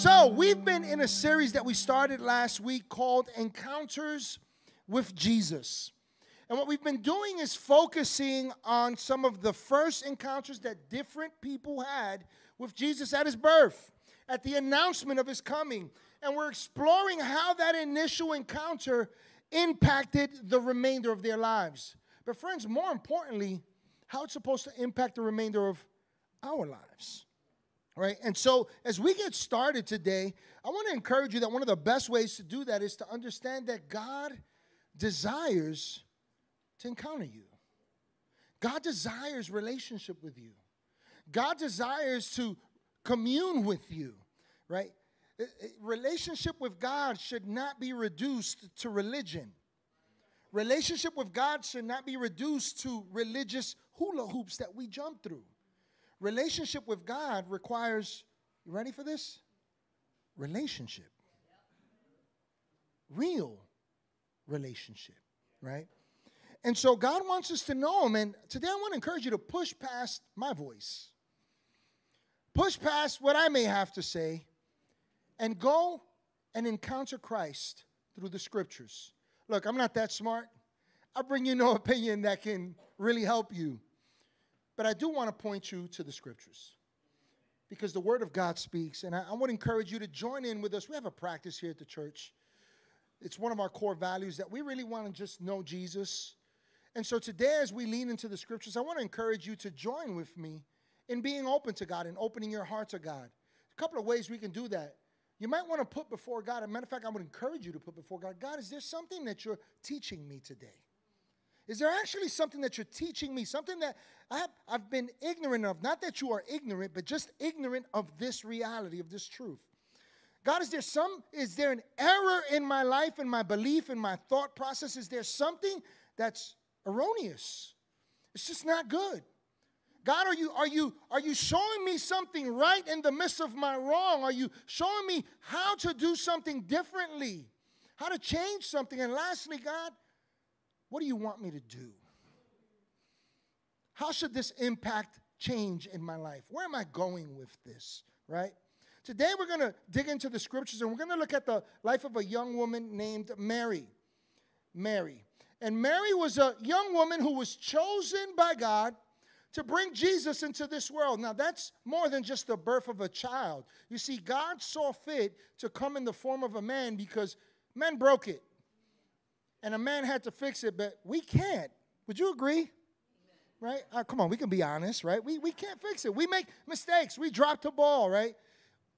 So, we've been in a series that we started last week called Encounters with Jesus. And what we've been doing is focusing on some of the first encounters that different people had with Jesus at his birth, at the announcement of his coming. And we're exploring how that initial encounter impacted the remainder of their lives. But, friends, more importantly, how it's supposed to impact the remainder of our lives right? And so, as we get started today, I want to encourage you that one of the best ways to do that is to understand that God desires to encounter you. God desires relationship with you. God desires to commune with you, right? Eh, eh, relationship with God should not be reduced to religion. Relationship with God should not be reduced to religious hula hoops that we jump through. Relationship with God requires, you ready for this? Relationship. Real relationship, right? And so God wants us to know Him. And today I want to encourage you to push past my voice, push past what I may have to say, and go and encounter Christ through the scriptures. Look, I'm not that smart. I bring you no opinion that can really help you. But I do want to point you to the scriptures because the Word of God speaks. And I, I want to encourage you to join in with us. We have a practice here at the church. It's one of our core values that we really want to just know Jesus. And so today, as we lean into the scriptures, I want to encourage you to join with me in being open to God and opening your heart to God. A couple of ways we can do that. You might want to put before God, a matter of fact, I would encourage you to put before God, God, is there something that you're teaching me today? Is there actually something that you're teaching me? Something that I have, I've been ignorant of? Not that you are ignorant, but just ignorant of this reality, of this truth. God, is there some, is there an error in my life, in my belief, in my thought process? Is there something that's erroneous? It's just not good. God, are you, are you, are you showing me something right in the midst of my wrong? Are you showing me how to do something differently? How to change something? And lastly, God, what do you want me to do? How should this impact change in my life? Where am I going with this, right? Today we're going to dig into the scriptures and we're going to look at the life of a young woman named Mary. Mary. And Mary was a young woman who was chosen by God to bring Jesus into this world. Now, that's more than just the birth of a child. You see, God saw fit to come in the form of a man because men broke it and a man had to fix it, but we can't. Would you agree? Right? Uh, come on, we can be honest, right? We, we can't fix it. We make mistakes. We drop the ball, right?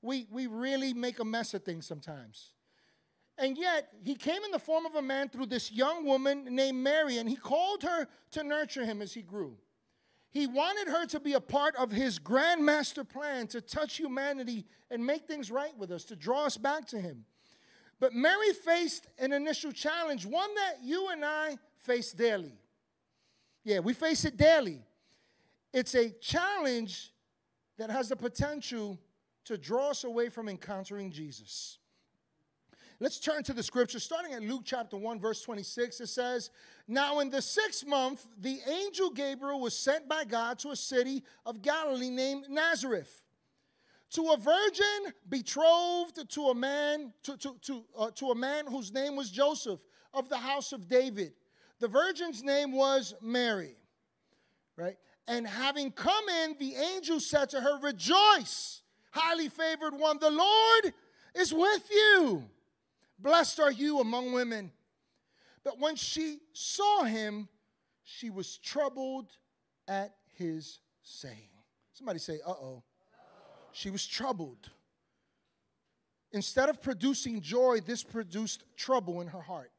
We, we really make a mess of things sometimes. And yet, he came in the form of a man through this young woman named Mary, and he called her to nurture him as he grew. He wanted her to be a part of his grand master plan to touch humanity and make things right with us, to draw us back to him. But Mary faced an initial challenge, one that you and I face daily. Yeah, we face it daily. It's a challenge that has the potential to draw us away from encountering Jesus. Let's turn to the scripture, starting at Luke chapter 1, verse 26. It says, Now in the sixth month, the angel Gabriel was sent by God to a city of Galilee named Nazareth to a virgin betrothed to a man to, to, to, uh, to a man whose name was joseph of the house of david. The virgin's name was mary right? And having come in the angel said to her rejoice highly favored one the lord is with you. Blessed are you among women. But when she saw him she was troubled at his saying. Somebody say uh-oh she was troubled. Instead of producing joy, this produced trouble in her heart.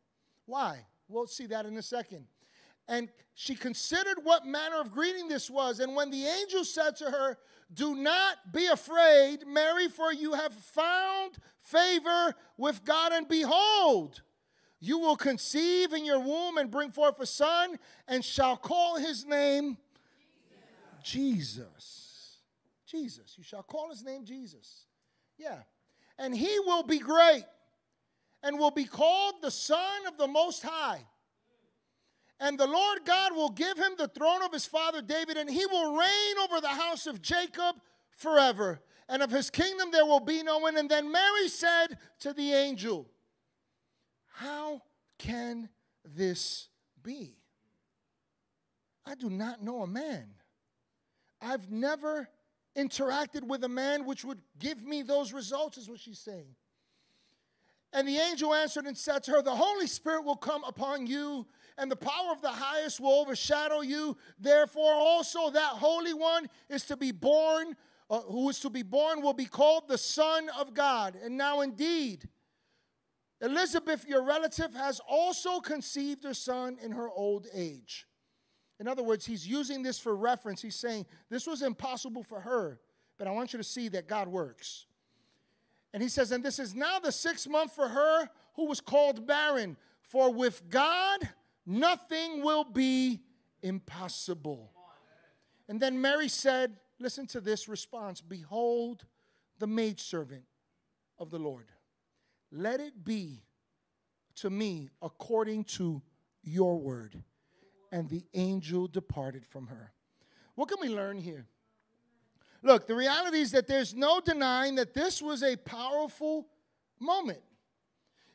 Why? We'll see that in a second. And she considered what manner of greeting this was. And when the angel said to her, Do not be afraid, Mary, for you have found favor with God, and behold, you will conceive in your womb and bring forth a son, and shall call his name Jesus. Jesus. Jesus. You shall call his name Jesus. Yeah. And he will be great and will be called the Son of the Most High. And the Lord God will give him the throne of his father David, and he will reign over the house of Jacob forever. and of his kingdom there will be no end. And then Mary said to the angel, How can this be? I do not know a man. I've never interacted with a man which would give me those results, is what she's saying. And the angel answered and said to her, The Holy Spirit will come upon you, and the power of the highest will overshadow you. Therefore, also that Holy One is to be born, uh, who is to be born, will be called the Son of God. And now, indeed, Elizabeth, your relative, has also conceived her son in her old age. In other words, he's using this for reference. He's saying, This was impossible for her, but I want you to see that God works. And he says, And this is now the sixth month for her who was called barren, for with God nothing will be impossible. And then Mary said, Listen to this response Behold, the maidservant of the Lord. Let it be to me according to your word. And the angel departed from her. What can we learn here? Look, the reality is that there's no denying that this was a powerful moment.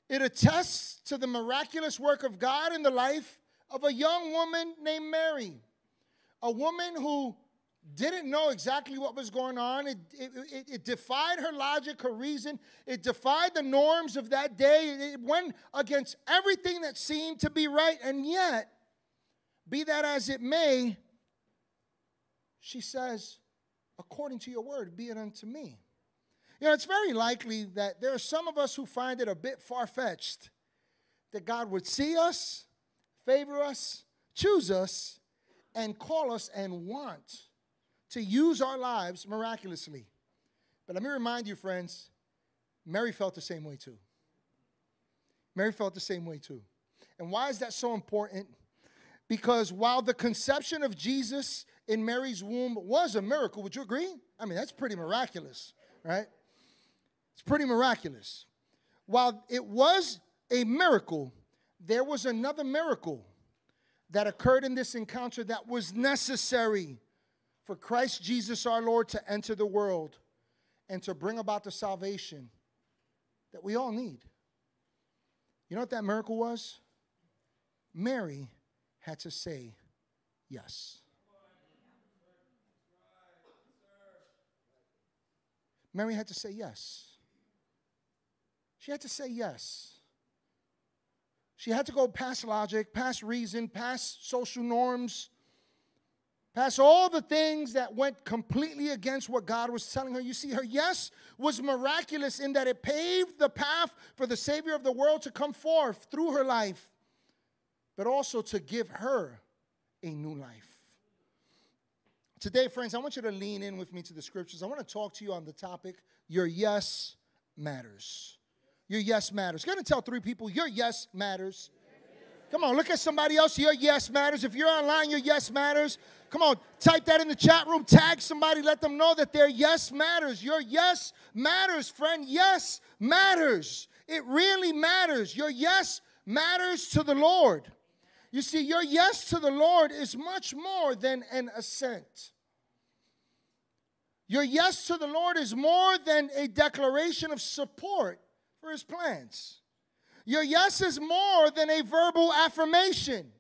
It attests to the miraculous work of God in the life of a young woman named Mary, a woman who didn't know exactly what was going on. It, it, it, it, defied her logic, her reason. It defied the norms of that day. It went against everything that seemed to be right. And yet, be that as it may, she says, according to your word, be it unto me. You know, it's very likely that there are some of us who find it a bit far fetched that God would see us, favor us, choose us, and call us and want to use our lives miraculously. But let me remind you, friends, Mary felt the same way too. Mary felt the same way too. And why is that so important? Because while the conception of Jesus in Mary's womb was a miracle. Would you agree? I mean, that's pretty miraculous, right? It's pretty miraculous. While it was a miracle, there was another miracle that occurred in this encounter that was necessary for Christ Jesus our Lord to enter the world and to bring about the salvation that we all need. You know what that miracle was? Mary had to say yes. Mary had to say yes. She had to say yes. She had to go past logic, past reason, past social norms, past all the things that went completely against what God was telling her. You see, her yes was miraculous in that it paved the path for the Savior of the world to come forth through her life, but also to give her a new life. Today, friends, I want you to lean in with me to the scriptures. I want to talk to you on the topic Your Yes Matters. Your yes matters. Going to tell three people your yes matters. Come on, look at somebody else. Your yes matters. If you're online, your yes matters. Come on, type that in the chat room. Tag somebody. Let them know that their yes matters. Your yes matters, friend. Yes matters. It really matters. Your yes matters to the Lord. You see, your yes to the Lord is much more than an assent. Your yes to the Lord is more than a declaration of support for his plans. Your yes is more than a verbal affirmation.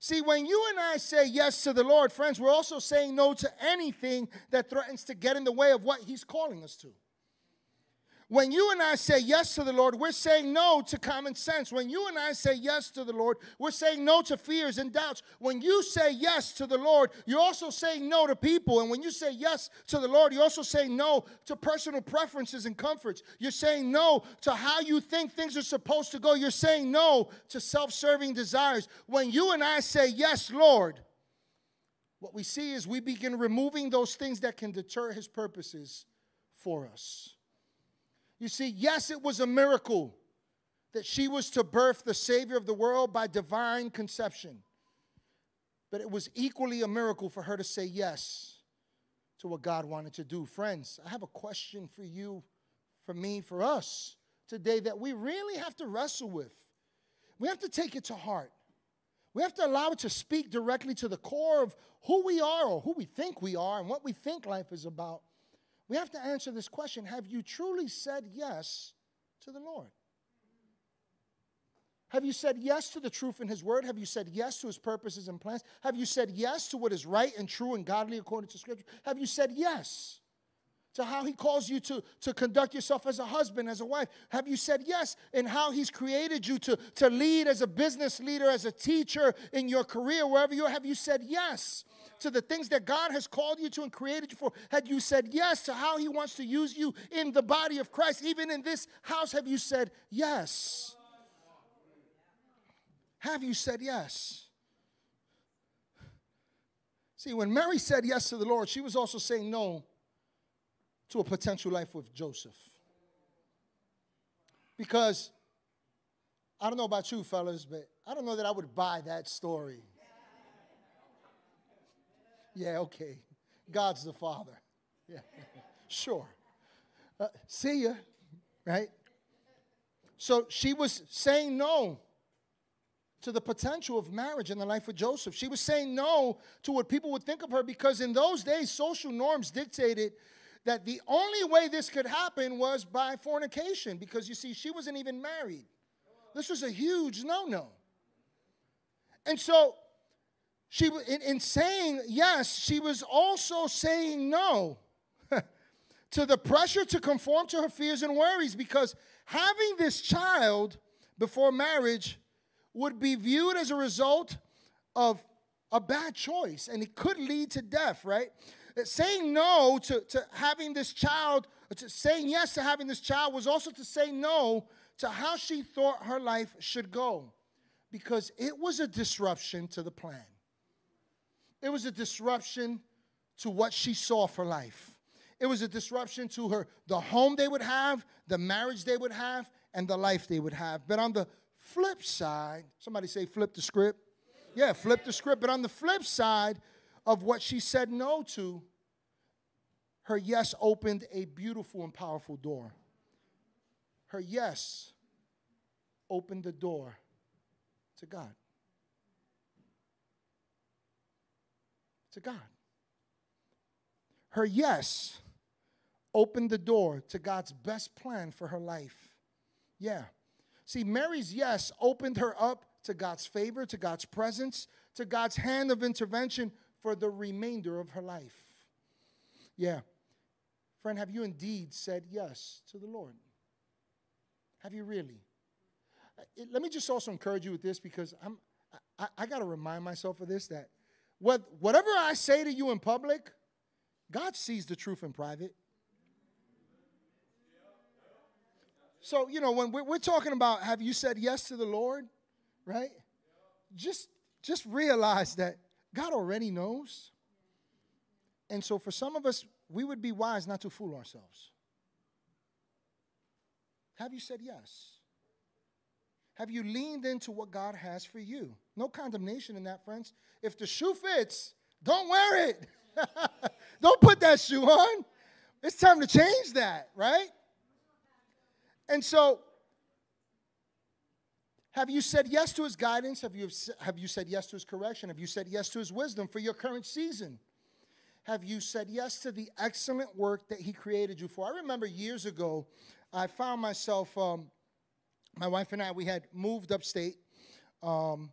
See, when you and I say yes to the Lord, friends, we're also saying no to anything that threatens to get in the way of what he's calling us to. When you and I say yes to the Lord, we're saying no to common sense. When you and I say yes to the Lord, we're saying no to fears and doubts. When you say yes to the Lord, you're also saying no to people. And when you say yes to the Lord, you're also saying no to personal preferences and comforts. You're saying no to how you think things are supposed to go. You're saying no to self serving desires. When you and I say yes, Lord, what we see is we begin removing those things that can deter his purposes for us. You see, yes, it was a miracle that she was to birth the Savior of the world by divine conception. But it was equally a miracle for her to say yes to what God wanted to do. Friends, I have a question for you, for me, for us today that we really have to wrestle with. We have to take it to heart. We have to allow it to speak directly to the core of who we are or who we think we are and what we think life is about. We have to answer this question Have you truly said yes to the Lord? Have you said yes to the truth in His Word? Have you said yes to His purposes and plans? Have you said yes to what is right and true and godly according to Scripture? Have you said yes to how He calls you to, to conduct yourself as a husband, as a wife? Have you said yes in how He's created you to, to lead as a business leader, as a teacher in your career, wherever you are? Have you said yes? to the things that God has called you to and created you for? Had you said yes to how He wants to use you in the body of Christ? Even in this house, have you said yes? Have you said yes? See, when Mary said yes to the Lord, she was also saying no to a potential life with Joseph. Because I don't know about you, fellas, but I don't know that I would buy that story. Yeah, okay. God's the Father. Yeah, sure. Uh, see ya, right? So she was saying no to the potential of marriage in the life of Joseph. She was saying no to what people would think of her because in those days, social norms dictated that the only way this could happen was by fornication because you see, she wasn't even married. This was a huge no no. And so, she, in, in saying yes, she was also saying no to the pressure to conform to her fears and worries because having this child before marriage would be viewed as a result of a bad choice and it could lead to death, right? Saying no to, to having this child, to saying yes to having this child was also to say no to how she thought her life should go because it was a disruption to the plan. It was a disruption to what she saw for life. It was a disruption to her, the home they would have, the marriage they would have, and the life they would have. But on the flip side, somebody say flip the script. Yeah, flip the script. But on the flip side of what she said no to, her yes opened a beautiful and powerful door. Her yes opened the door to God. To God. Her yes opened the door to God's best plan for her life. Yeah. See, Mary's yes opened her up to God's favor, to God's presence, to God's hand of intervention for the remainder of her life. Yeah. Friend, have you indeed said yes to the Lord? Have you really? Uh, let me just also encourage you with this because I'm, I, I got to remind myself of this that what, whatever I say to you in public, God sees the truth in private. So, you know, when we're, we're talking about have you said yes to the Lord, right? Just just realize that God already knows. And so for some of us, we would be wise not to fool ourselves. Have you said yes? Have you leaned into what God has for you? No condemnation in that, friends. If the shoe fits, don't wear it. don't put that shoe on. It's time to change that, right? And so, have you said yes to his guidance? Have you, have you said yes to his correction? Have you said yes to his wisdom for your current season? Have you said yes to the excellent work that he created you for? I remember years ago, I found myself, um, my wife and I, we had moved upstate. Um,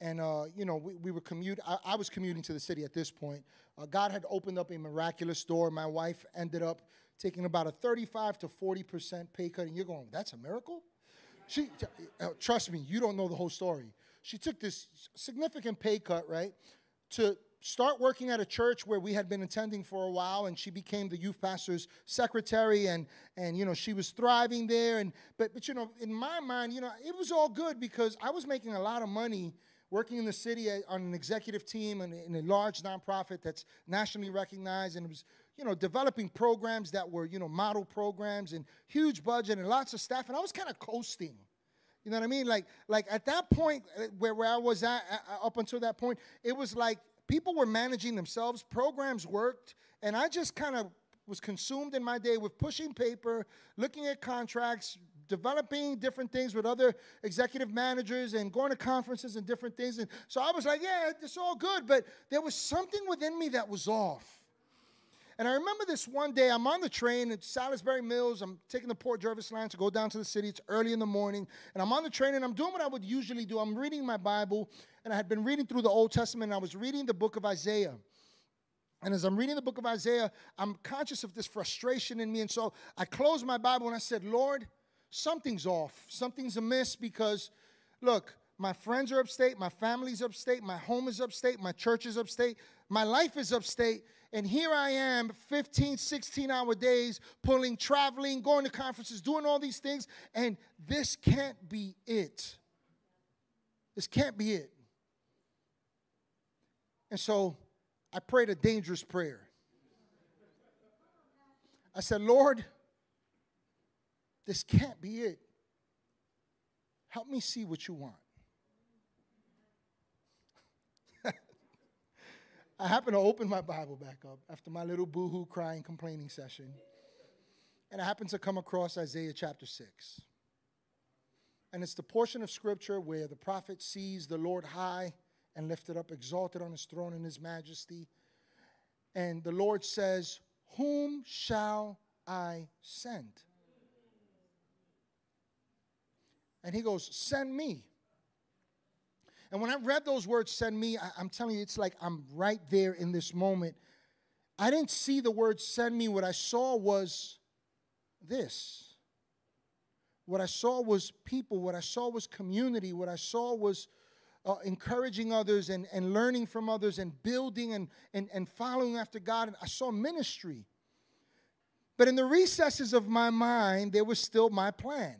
and, uh, you know, we, we were commute. I, I, was commuting to the city at this point. Uh, God had opened up a miraculous door. My wife ended up taking about a 35 to 40% pay cut, and you're going, that's a miracle? She, uh, trust me, you don't know the whole story. She took this significant pay cut, right, to start working at a church where we had been attending for a while, and she became the youth pastor's secretary, and and you know she was thriving there, and but but you know in my mind, you know it was all good because I was making a lot of money working in the city on an executive team and in a large nonprofit that's nationally recognized, and it was you know, developing programs that were, you know, model programs and huge budget and lots of staff. And I was kind of coasting. You know what I mean? Like, like at that point uh, where, where I was at, uh, up until that point, it was like people were managing themselves, programs worked, and I just kind of was consumed in my day with pushing paper, looking at contracts, developing different things with other executive managers and going to conferences and different things. And so I was like, yeah, it's all good, but there was something within me that was off. And I remember this one day, I'm on the train at Salisbury Mills. I'm taking the Port Jervis line to go down to the city. It's early in the morning. And I'm on the train and I'm doing what I would usually do. I'm reading my Bible. And I had been reading through the Old Testament and I was reading the book of Isaiah. And as I'm reading the book of Isaiah, I'm conscious of this frustration in me. And so I closed my Bible and I said, Lord, something's off. Something's amiss because, look, my friends are upstate, my family's upstate, my home is upstate, my church is upstate, my life is upstate. And here I am, 15, 16 hour days, pulling, traveling, going to conferences, doing all these things. And this can't be it. This can't be it. And so I prayed a dangerous prayer. I said, Lord, this can't be it. Help me see what you want. I happened to open my Bible back up after my little boohoo crying, complaining session. And I happened to come across Isaiah chapter 6. And it's the portion of scripture where the prophet sees the Lord high and lifted up, exalted on his throne in his majesty. And the Lord says, Whom shall I send? And he goes, Send me. And when I read those words, send me, I, am telling you, it's like I'm right there in this moment. I didn't see the word send me. What I saw was this. What I saw was people. What I saw was community. What I saw was uh, encouraging others and, and learning from others and building and, and, and following after God. And I saw ministry. But in the recesses of my mind, there was still my plan.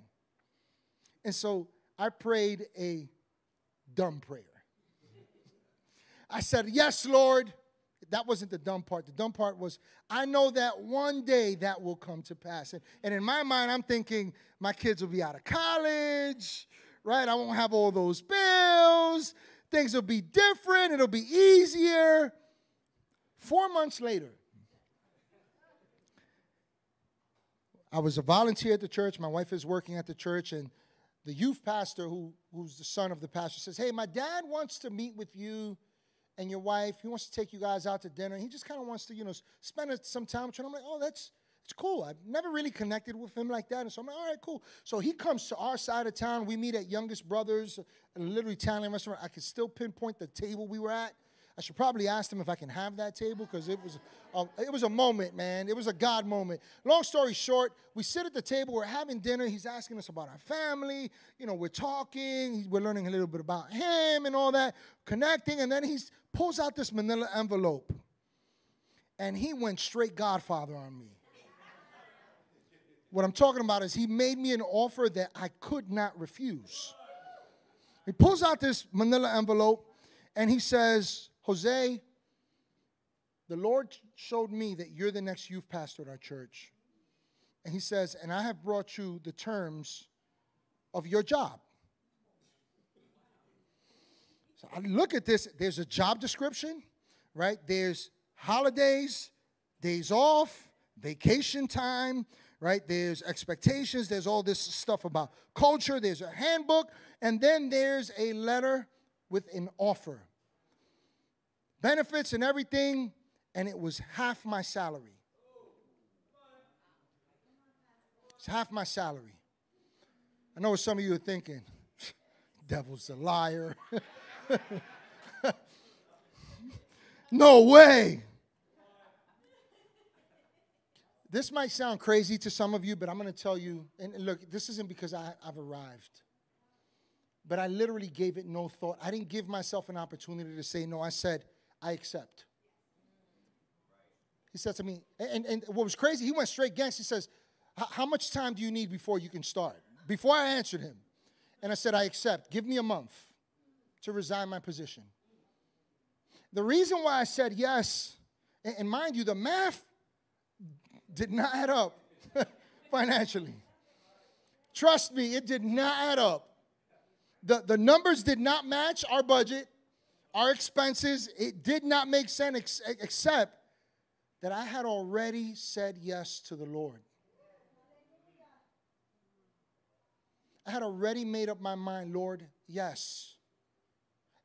And so I prayed a dumb prayer. I said, Yes, Lord. That wasn't the dumb part. The dumb part was, I know that one day that will come to pass. And, and in my mind, I'm thinking my kids will be out of college, right? I won't have all those bills. Things will be different. It'll be easier. Four months later, I was a volunteer at the church. My wife is working at the church, and the youth pastor, who, who's the son of the pastor, says, Hey, my dad wants to meet with you and your wife. He wants to take you guys out to dinner. He just kind of wants to, you know, spend some time with you. And I'm like, Oh, that's it's cool. I've never really connected with him like that. And so I'm like, all right, cool. So he comes to our side of town. We meet at Youngest Brothers, a little Italian restaurant. I can still pinpoint the table we were at. I should probably ask him if I can have that table because it was a, it was a moment, man. It was a God moment. Long story short, we sit at the table, we're having dinner. He's asking us about our family. You know, we're talking. We're learning a little bit about him and all that, connecting. And then he pulls out this manila envelope. And he went straight Godfather on me. What I'm talking about is he made me an offer that I could not refuse. He pulls out this manila envelope and he says, Jose, the Lord showed me that you're the next youth pastor at our church. And he says, and I have brought you the terms of your job. So I look at this, there's a job description, right? There's holidays, days off, vacation time, right? There's expectations, there's all this stuff about culture, there's a handbook, and then there's a letter with an offer benefits and everything, and it was half my salary. It's half my salary. I know some of you are thinking. Devil's a liar. no way. This might sound crazy to some of you, but I'm going to tell you, and look, this isn't because I, have arrived, but I literally gave it no thought. I didn't give myself an opportunity to say no. I said, I accept. He says to me, and, and what was crazy, he went straight gangster. He says, How much time do you need before you can start? Before I answered him. And I said, I accept. Give me a month to resign my position. The reason why I said yes, and mind you, the math did not add up financially. Trust me, it did not add up. The, the numbers did not match our budget our expenses, it did not make sense ex- except that I had already said yes to the Lord. I had already made up my mind, Lord, yes.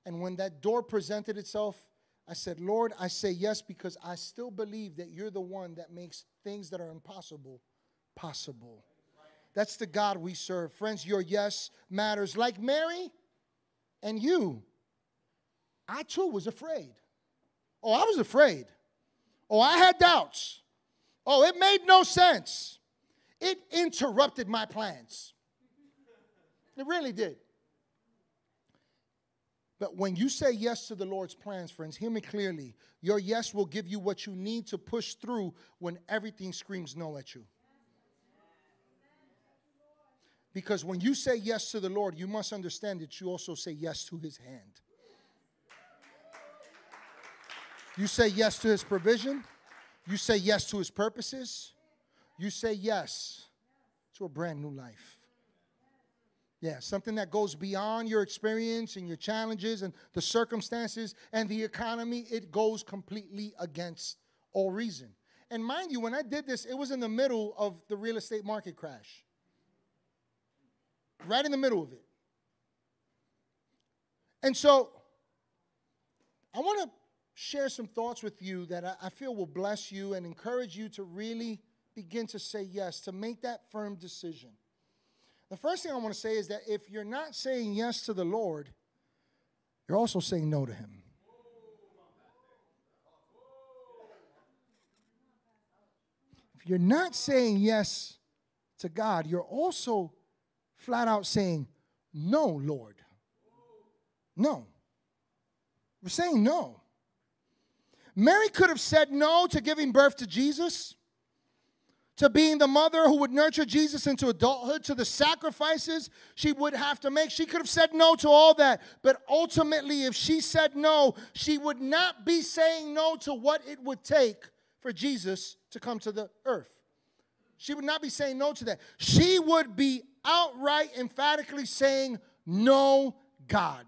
And when that door presented itself, I said, Lord, I say yes because I still believe that you're the one that makes things that are impossible possible. That's the God we serve. Friends, your yes matters. Like Mary and you, I too was afraid. Oh, I was afraid. Oh, I had doubts. Oh, it made no sense. It interrupted my plans. It really did. But when you say yes to the Lord's plans, friends, hear me clearly. Your yes will give you what you need to push through when everything screams no at you. Because when you say yes to the Lord, you must understand that you also say yes to his hand. You say yes to his provision. You say yes to his purposes. You say yes to a brand new life. Yeah, something that goes beyond your experience and your challenges and the circumstances and the economy. It goes completely against all reason. And mind you, when I did this, it was in the middle of the real estate market crash right in the middle of it. And so I want to share some thoughts with you that I, feel will bless you and encourage you to really begin to say yes, to make that firm decision. The first thing I want to say is that if you're not saying yes to the Lord, you're also saying no to Him. If you're not saying yes to God, you're also flat out saying, No, Lord. No. We're saying no. Mary could have said no to giving birth to Jesus, to being the mother who would nurture Jesus into adulthood, to the sacrifices she would have to make. She could have said no to all that. But ultimately, if she said no, she would not be saying no to what it would take for Jesus to come to the earth. She would not be saying no to that. She would be outright, emphatically saying, No, God.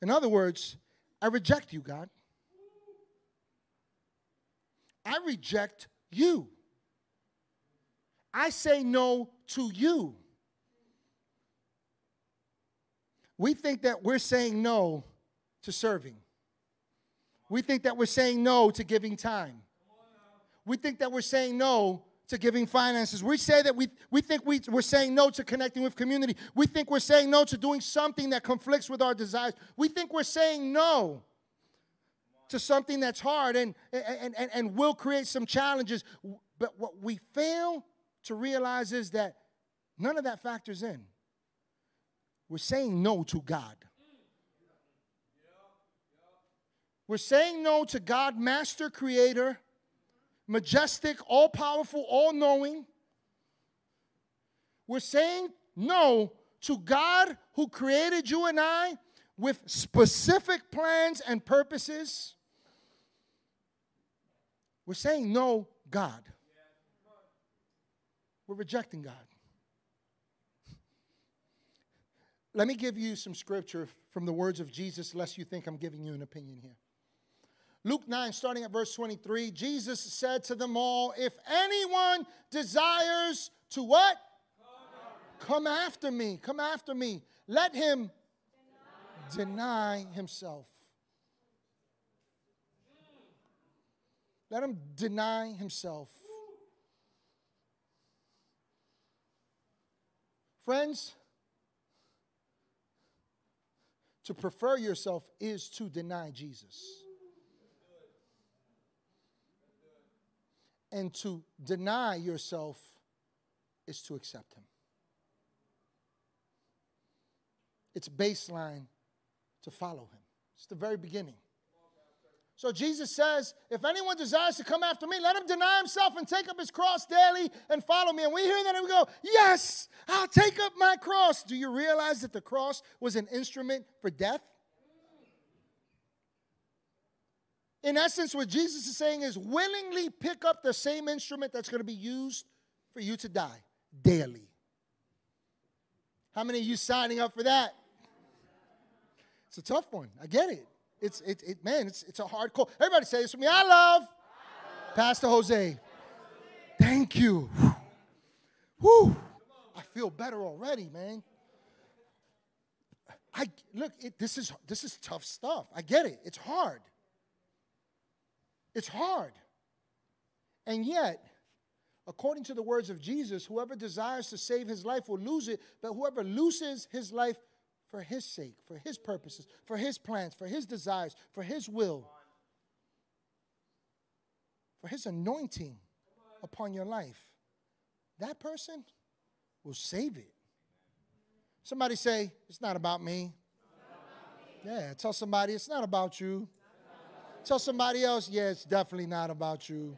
In other words, I reject you, God. I reject you. I say no to you. We think that we're saying no to serving. We think that we're saying no to giving time we think that we're saying no to giving finances. We say that we, we think we, we're saying no to connecting with community. We think we're saying no to doing something that conflicts with our desires. We think we're saying no to something that's hard and, and, and, and will create some challenges. But what we fail to realize is that none of that factors in. We're saying no to God. We're saying no to God, Master Creator majestic, all powerful, all knowing. We're saying no to God who created you and I with specific plans and purposes. We're saying no, God. We're rejecting God. Let me give you some scripture from the words of Jesus, lest you think I'm giving you an opinion here. Luke 9, starting at verse 23, Jesus said to them all, If anyone desires to what? Come after me. Come after me. Let him deny, deny himself. Let him deny himself. Friends, to prefer yourself is to deny Jesus. And to deny yourself is to accept Him. It's baseline to follow Him. It's the very beginning. So Jesus says, if anyone desires to come after me, let him deny himself and take up his cross daily and follow me. And we hear that and we go, yes, I'll take up my cross. Do you realize that the cross was an instrument for death? In essence, what Jesus is saying is willingly pick up the same instrument that's going to be used for you to die daily. How many of you signing up for that? It's a tough one. I get it. It's it, it man, it's it's a hard call. Everybody say this with me. I love. Pastor Jose. Thank you. Whew. I feel better already, man. I look, it, this is this is tough stuff. I get it. It's hard. It's hard. And yet, according to the words of Jesus, whoever desires to save his life will lose it, but whoever loses his life for his sake, for his purposes, for his plans, for his desires, for his will, for his anointing upon your life, that person will save it. Somebody say, It's not about me. Yeah, tell somebody it's not about you. Tell somebody else, yeah, it's definitely not about you.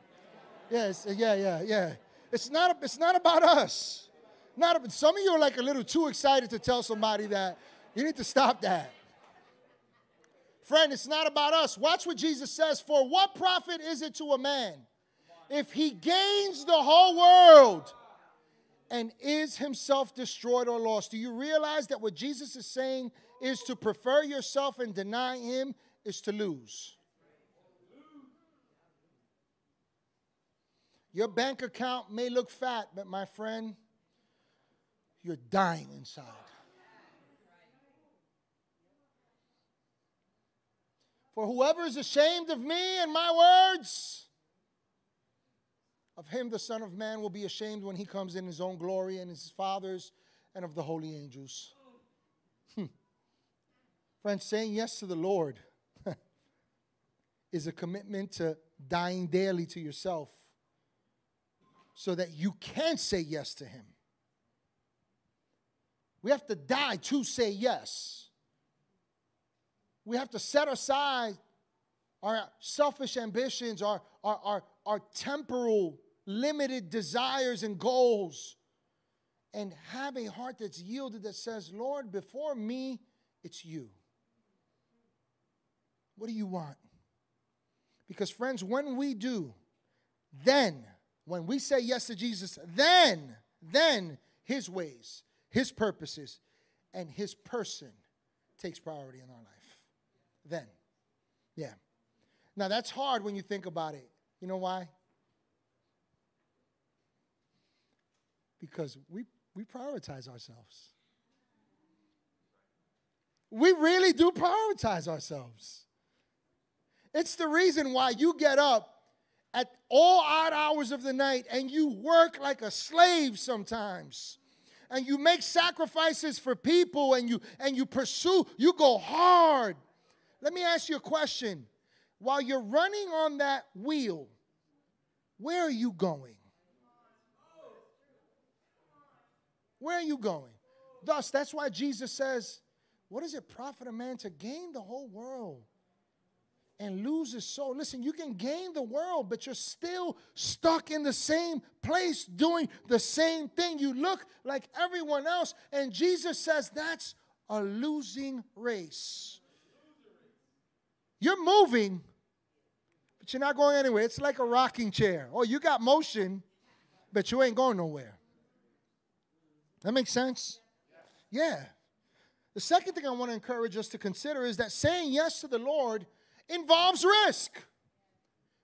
Yes, yeah, yeah, yeah. It's not, it's not about us. Not, some of you are like a little too excited to tell somebody that. You need to stop that. Friend, it's not about us. Watch what Jesus says. For what profit is it to a man if he gains the whole world and is himself destroyed or lost? Do you realize that what Jesus is saying is to prefer yourself and deny him is to lose? Your bank account may look fat, but my friend, you're dying inside. For whoever is ashamed of me and my words, of him the Son of Man will be ashamed when he comes in his own glory and his Father's and of the holy angels. Hmm. Friends, saying yes to the Lord is a commitment to dying daily to yourself so that you can say yes to him. We have to die to say yes. We have to set aside our selfish ambitions, our, our, our, our temporal, limited desires and goals, and have a heart that's yielded that says, Lord, before me, it's you. What do you want? Because, friends, when we do, then, when we say yes to Jesus, then, then his ways, his purposes, and his person takes priority in our life then. Yeah. Now that's hard when you think about it. You know why? Because we, we prioritize ourselves. We really do prioritize ourselves. It's the reason why you get up at all odd hours of the night and you work like a slave sometimes and you make sacrifices for people and you and you pursue you go hard let me ask you a question. While you're running on that wheel, where are you going? Where are you going? Thus, that's why Jesus says, What does it profit a man to gain the whole world and lose his soul? Listen, you can gain the world, but you're still stuck in the same place doing the same thing. You look like everyone else, and Jesus says that's a losing race. You're moving, but you're not going anywhere. It's like a rocking chair. Oh, you got motion, but you ain't going nowhere. That makes sense? Yeah. The second thing I want to encourage us to consider is that saying yes to the Lord involves risk,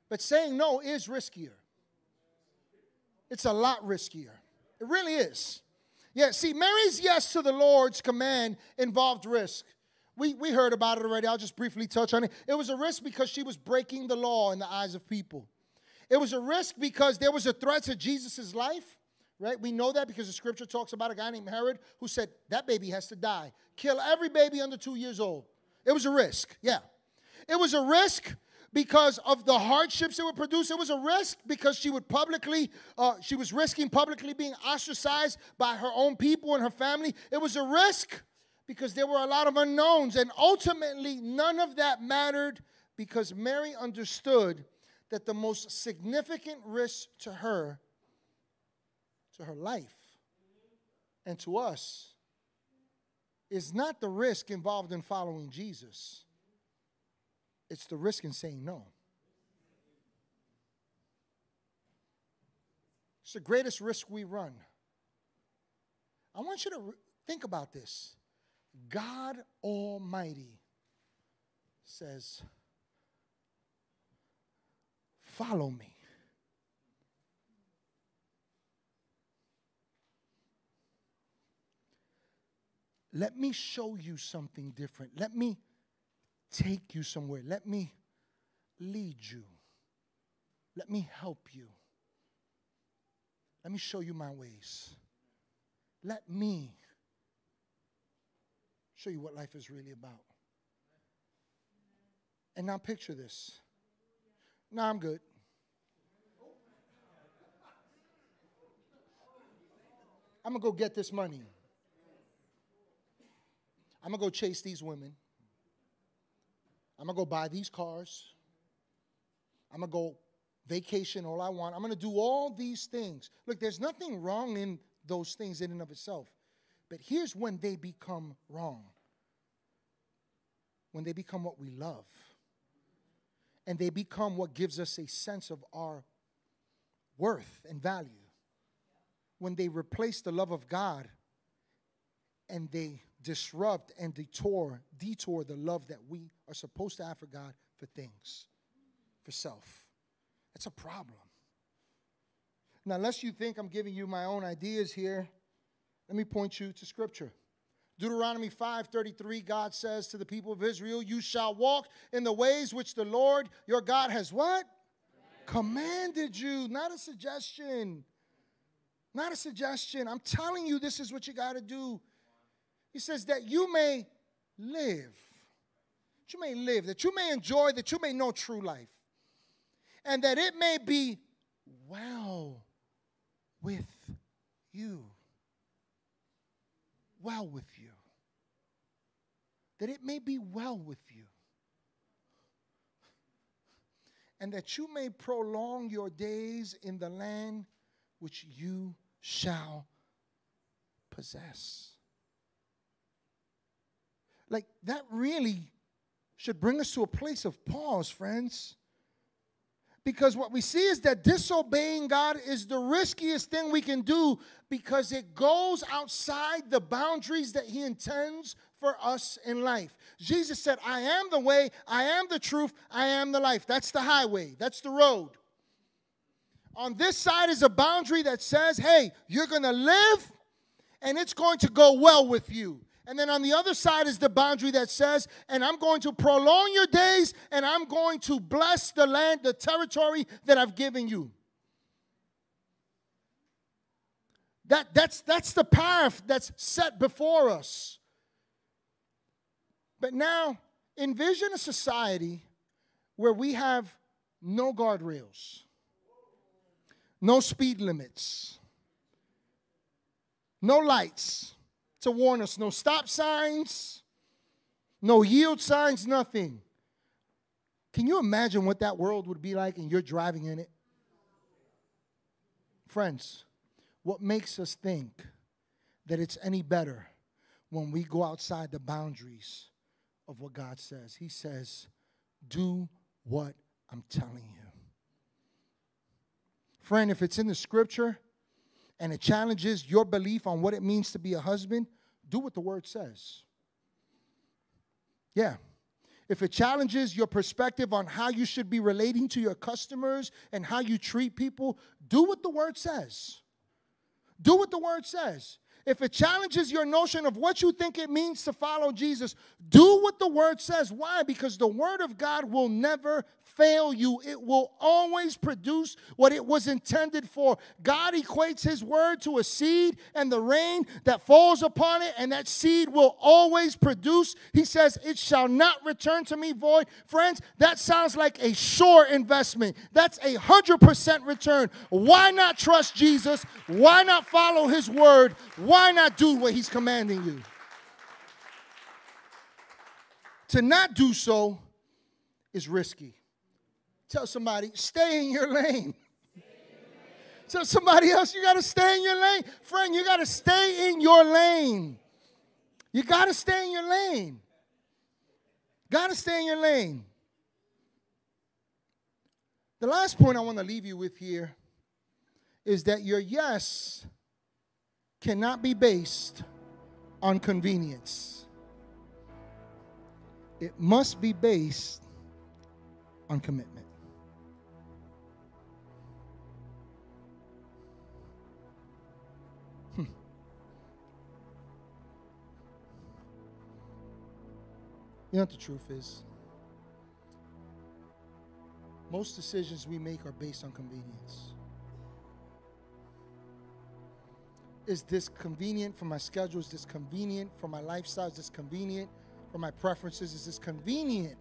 but saying no is riskier. It's a lot riskier. It really is. Yeah, see, Mary's yes to the Lord's command involved risk. We, we heard about it already. I'll just briefly touch on it. It was a risk because she was breaking the law in the eyes of people. It was a risk because there was a threat to Jesus' life, right? We know that because the scripture talks about a guy named Herod who said, That baby has to die. Kill every baby under two years old. It was a risk, yeah. It was a risk because of the hardships it would produce. It was a risk because she would publicly, uh, she was risking publicly being ostracized by her own people and her family. It was a risk because there were a lot of unknowns. And ultimately, none of that mattered because Mary understood that the most significant risk to her, to her life, and to us, is not the risk involved in following Jesus, it's the risk in saying no. It's the greatest risk we run. I want you to re- think about this. God Almighty says, Follow me. Let me show you something different. Let me take you somewhere. Let me lead you. Let me help you. Let me show you my ways. Let me show you what life is really about. And now picture this. Now I'm good. I'm going to go get this money. I'm going to go chase these women. I'm going to go buy these cars. I'm going to go vacation all I want. I'm going to do all these things. Look, there's nothing wrong in those things in and of itself. But here's when they become wrong when they become what we love, and they become what gives us a sense of our worth and value. When they replace the love of God and they disrupt and detour, detour the love that we are supposed to have for God for things, for self. That's a problem. Now, unless you think I'm giving you my own ideas here, let me point you to Scripture. Deuteronomy 5:33 God says to the people of Israel, "You shall walk in the ways which the Lord your God has what? Commanded you, not a suggestion. Not a suggestion. I'm telling you this is what you got to do. He says that you may live. That you may live, that you may enjoy, that you may know true life. And that it may be well with you. Well with you. That it may be well with you. And that you may prolong your days in the land which you shall possess. Like, that really should bring us to a place of pause, friends. Because what we see is that disobeying God is the riskiest thing we can do because it goes outside the boundaries that He intends for us in life. Jesus said, I am the way, I am the truth, I am the life. That's the highway, that's the road. On this side is a boundary that says, hey, you're going to live and it's going to go well with you. And then on the other side is the boundary that says, and I'm going to prolong your days and I'm going to bless the land, the territory that I've given you. That, that's, that's the path that's set before us. But now, envision a society where we have no guardrails, no speed limits, no lights to warn us. No stop signs, no yield signs, nothing. Can you imagine what that world would be like and you're driving in it? Friends, what makes us think that it's any better when we go outside the boundaries of what God says? He says, Do what I'm telling you. Friend, if it's in the scripture, and it challenges your belief on what it means to be a husband, do what the word says. Yeah. If it challenges your perspective on how you should be relating to your customers and how you treat people, do what the word says. Do what the word says. If it challenges your notion of what you think it means to follow Jesus, do what the word says. Why? Because the word of God will never fail you, it will always produce what it was intended for. God equates his word to a seed and the rain that falls upon it, and that seed will always produce. He says, It shall not return to me void. Friends, that sounds like a sure investment. That's a 100% return. Why not trust Jesus? Why not follow his word? Not do what he's commanding you? To not do so is risky. Tell somebody, stay in your lane. Tell somebody else, you got to stay in your lane. Friend, you got to stay in your lane. You got to stay in your lane. Got to stay in your lane. The last point I want to leave you with here is that your yes cannot be based on convenience. It must be based on commitment. Hmm. You know what the truth is? Most decisions we make are based on convenience. Is this convenient for my schedule? Is this convenient for my lifestyle? Is this convenient for my preferences? Is this convenient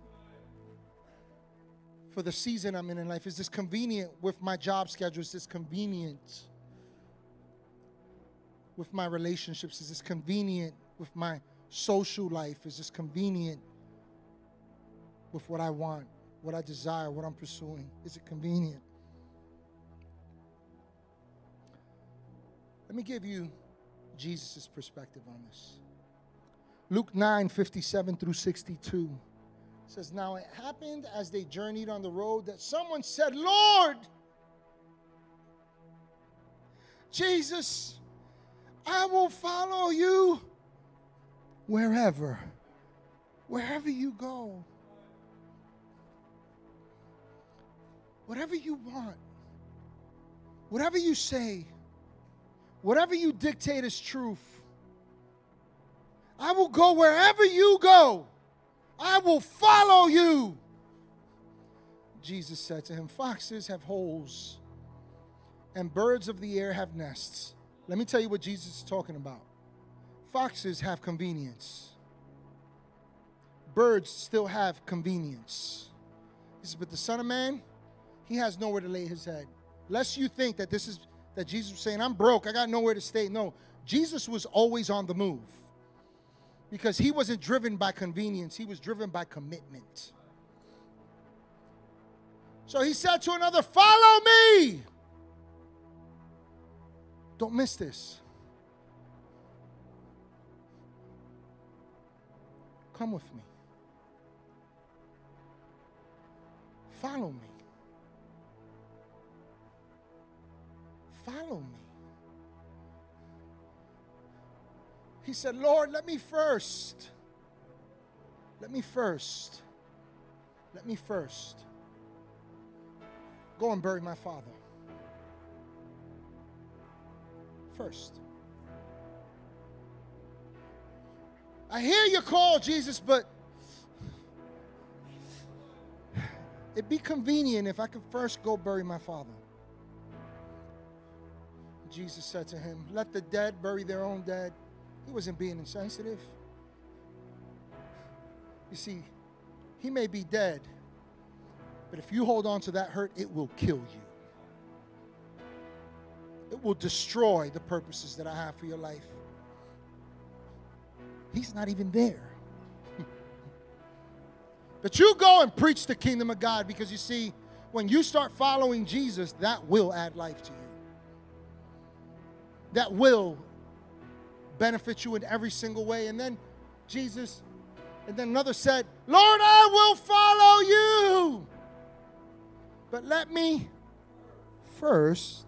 for the season I'm in in life? Is this convenient with my job schedule? Is this convenient with my relationships? Is this convenient with my social life? Is this convenient with what I want, what I desire, what I'm pursuing? Is it convenient? Let me give you Jesus' perspective on this. Luke 9 57 through 62 says, Now it happened as they journeyed on the road that someone said, Lord, Jesus, I will follow you wherever, wherever you go. Whatever you want, whatever you say, whatever you dictate is truth. I will go wherever you go. I will follow you. Jesus said to him, Foxes have holes, and birds of the air have nests. Let me tell you what Jesus is talking about. Foxes have convenience, birds still have convenience. He says, But the Son of Man, he has nowhere to lay his head. Lest you think that this is that Jesus was saying, I'm broke, I got nowhere to stay. No, Jesus was always on the move because he wasn't driven by convenience, he was driven by commitment. So he said to another, Follow me. Don't miss this. Come with me. Follow me. Follow me. He said, Lord, let me first. Let me first. Let me first. Go and bury my father. First. I hear your call, Jesus, but it'd be convenient if I could first go bury my father. Jesus said to him, Let the dead bury their own dead. He wasn't being insensitive. You see, he may be dead, but if you hold on to that hurt, it will kill you. It will destroy the purposes that I have for your life. He's not even there. but you go and preach the kingdom of God because you see, when you start following Jesus, that will add life to you. That will benefit you in every single way. And then Jesus, and then another said, Lord, I will follow you. But let me first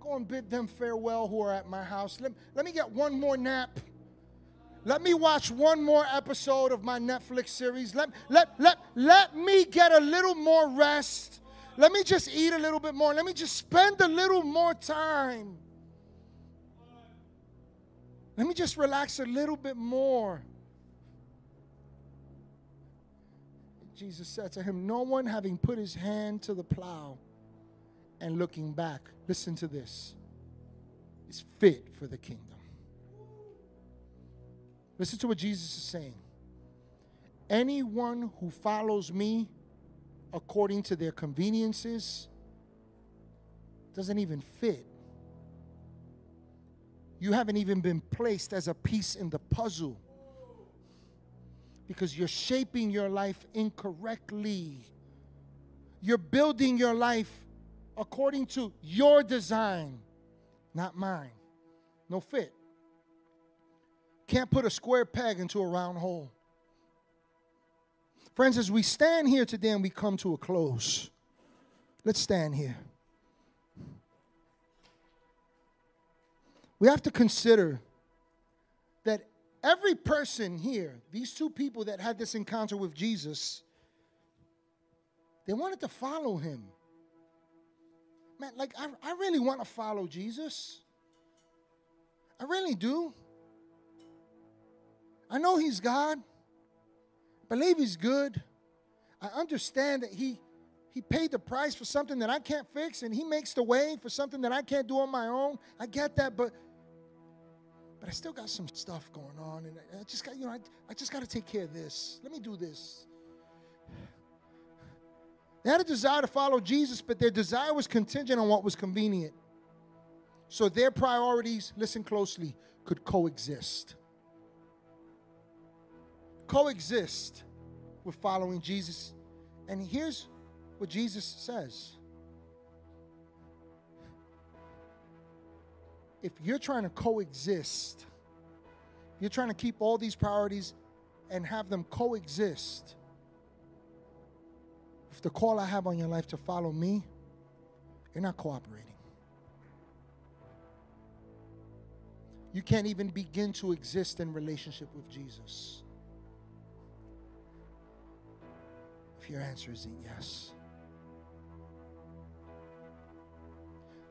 go and bid them farewell who are at my house. Let, let me get one more nap. Let me watch one more episode of my Netflix series. Let, let, let, let me get a little more rest. Let me just eat a little bit more. Let me just spend a little more time. Let me just relax a little bit more. Jesus said to him, No one having put his hand to the plow and looking back, listen to this, is fit for the kingdom. Listen to what Jesus is saying. Anyone who follows me according to their conveniences doesn't even fit you haven't even been placed as a piece in the puzzle because you're shaping your life incorrectly. You're building your life according to your design, not mine. No fit. Can't put a square peg into a round hole. Friends, as we stand here today and we come to a close, let's stand here. we have to consider that every person here, these two people that had this encounter with Jesus, they wanted to follow him. Man, like, I, I really want to follow Jesus. I really do. I know He's God. Believe He's good. I understand that He He paid the price for something that I can't fix, and He makes the way for something that I can't do on my own. I get that, but but I still got some stuff going on, and I just got, you know, I, I just got to take care of this. Let me do this. They had a desire to follow Jesus, but their desire was contingent on what was convenient. So their priorities, listen closely, could coexist. Coexist with following Jesus. And here's what Jesus says if you're trying to coexist, you're trying to keep all these priorities and have them coexist. If the call I have on your life to follow me, you're not cooperating. You can't even begin to exist in relationship with Jesus. Your answer is yes.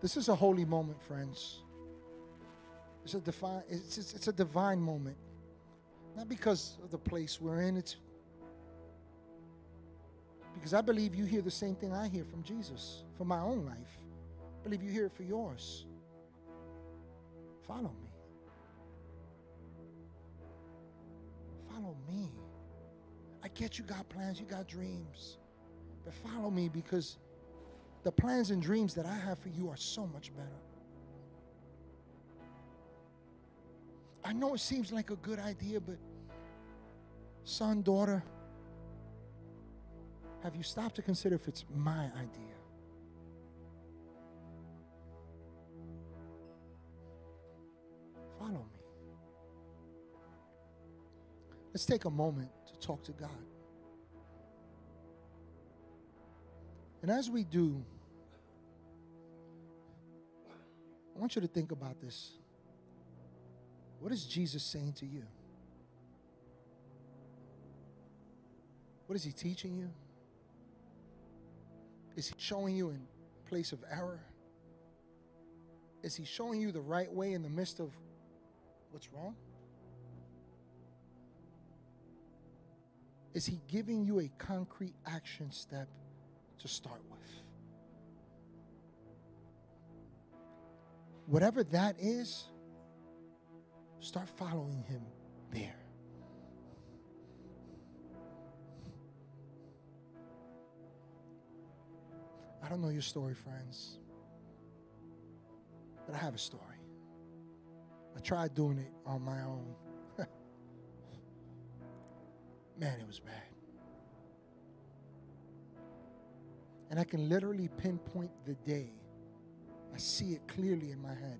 This is a holy moment, friends. It's a divine, it's, it's, it's a divine moment. Not because of the place we're in, it's because I believe you hear the same thing I hear from Jesus for my own life. I believe you hear it for yours. Follow me. Follow me. I get you got plans, you got dreams. But follow me because the plans and dreams that I have for you are so much better. I know it seems like a good idea, but son, daughter, have you stopped to consider if it's my idea? Let's take a moment to talk to God. And as we do, I want you to think about this. What is Jesus saying to you? What is he teaching you? Is he showing you in place of error? Is he showing you the right way in the midst of what's wrong? Is he giving you a concrete action step to start with? Whatever that is, Start following him there. I don't know your story, friends, but I have a story. I tried doing it on my own. Man, it was bad. And I can literally pinpoint the day. I see it clearly in my head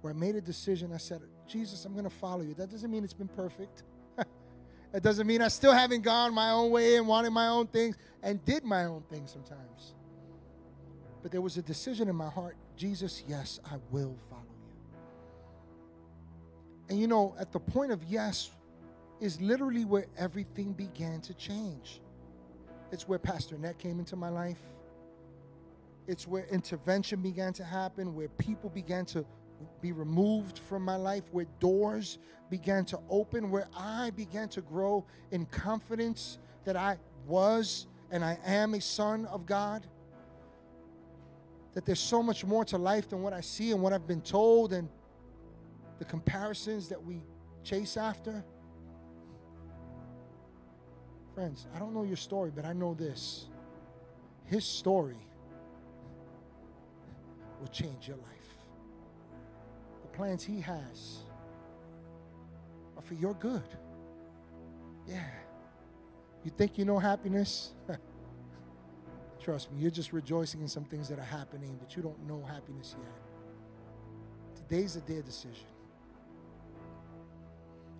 where I made a decision. I said, Jesus, I'm going to follow you. That doesn't mean it's been perfect. it doesn't mean I still haven't gone my own way and wanted my own things and did my own things sometimes. But there was a decision in my heart Jesus, yes, I will follow you. And you know, at the point of yes is literally where everything began to change. It's where Pastor Net came into my life. It's where intervention began to happen, where people began to be removed from my life, where doors began to open, where I began to grow in confidence that I was and I am a son of God. That there's so much more to life than what I see and what I've been told and the comparisons that we chase after. Friends, I don't know your story, but I know this. His story will change your life The plans He has are for your good. Yeah. You think you know happiness? Trust me, you're just rejoicing in some things that are happening, but you don't know happiness yet. Today's a day of decision.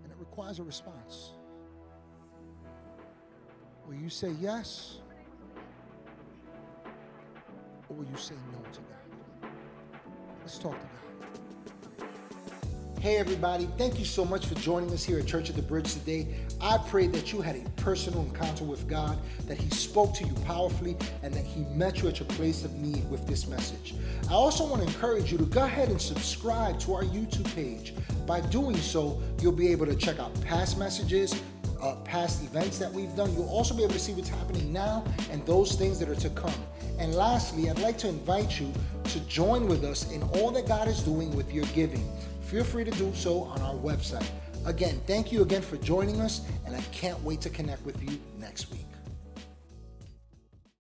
And it requires a response. Will you say yes? Or will you say no to God? Let's talk to God. Hey, everybody, thank you so much for joining us here at Church of the Bridge today. I pray that you had a personal encounter with God, that He spoke to you powerfully, and that He met you at your place of need with this message. I also want to encourage you to go ahead and subscribe to our YouTube page. By doing so, you'll be able to check out past messages, uh, past events that we've done. You'll also be able to see what's happening now and those things that are to come. And lastly, I'd like to invite you to join with us in all that God is doing with your giving feel free to do so on our website. Again, thank you again for joining us, and I can't wait to connect with you next week.